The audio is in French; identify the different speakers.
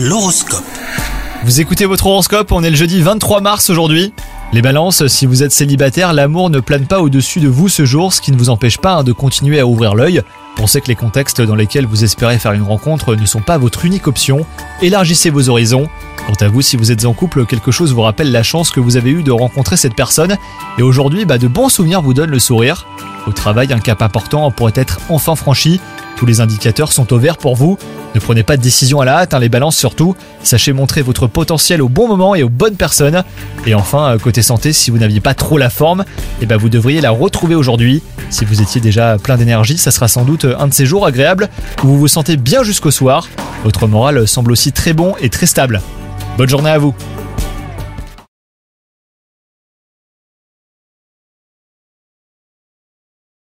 Speaker 1: L'horoscope.
Speaker 2: Vous écoutez votre horoscope, on est le jeudi 23 mars aujourd'hui. Les balances, si vous êtes célibataire, l'amour ne plane pas au-dessus de vous ce jour, ce qui ne vous empêche pas hein, de continuer à ouvrir l'œil. Pensez que les contextes dans lesquels vous espérez faire une rencontre ne sont pas votre unique option. Élargissez vos horizons. Quant à vous, si vous êtes en couple, quelque chose vous rappelle la chance que vous avez eue de rencontrer cette personne. Et aujourd'hui, bah, de bons souvenirs vous donnent le sourire. Au travail, un cap important pourrait être enfin franchi. Tous les indicateurs sont au vert pour vous. Ne prenez pas de décision à la hâte, hein, les balances surtout. Sachez montrer votre potentiel au bon moment et aux bonnes personnes. Et enfin, euh, côté santé, si vous n'aviez pas trop la forme, eh ben vous devriez la retrouver aujourd'hui. Si vous étiez déjà plein d'énergie, ça sera sans doute un de ces jours agréables où vous vous sentez bien jusqu'au soir. Votre moral semble aussi très bon et très stable. Bonne journée à vous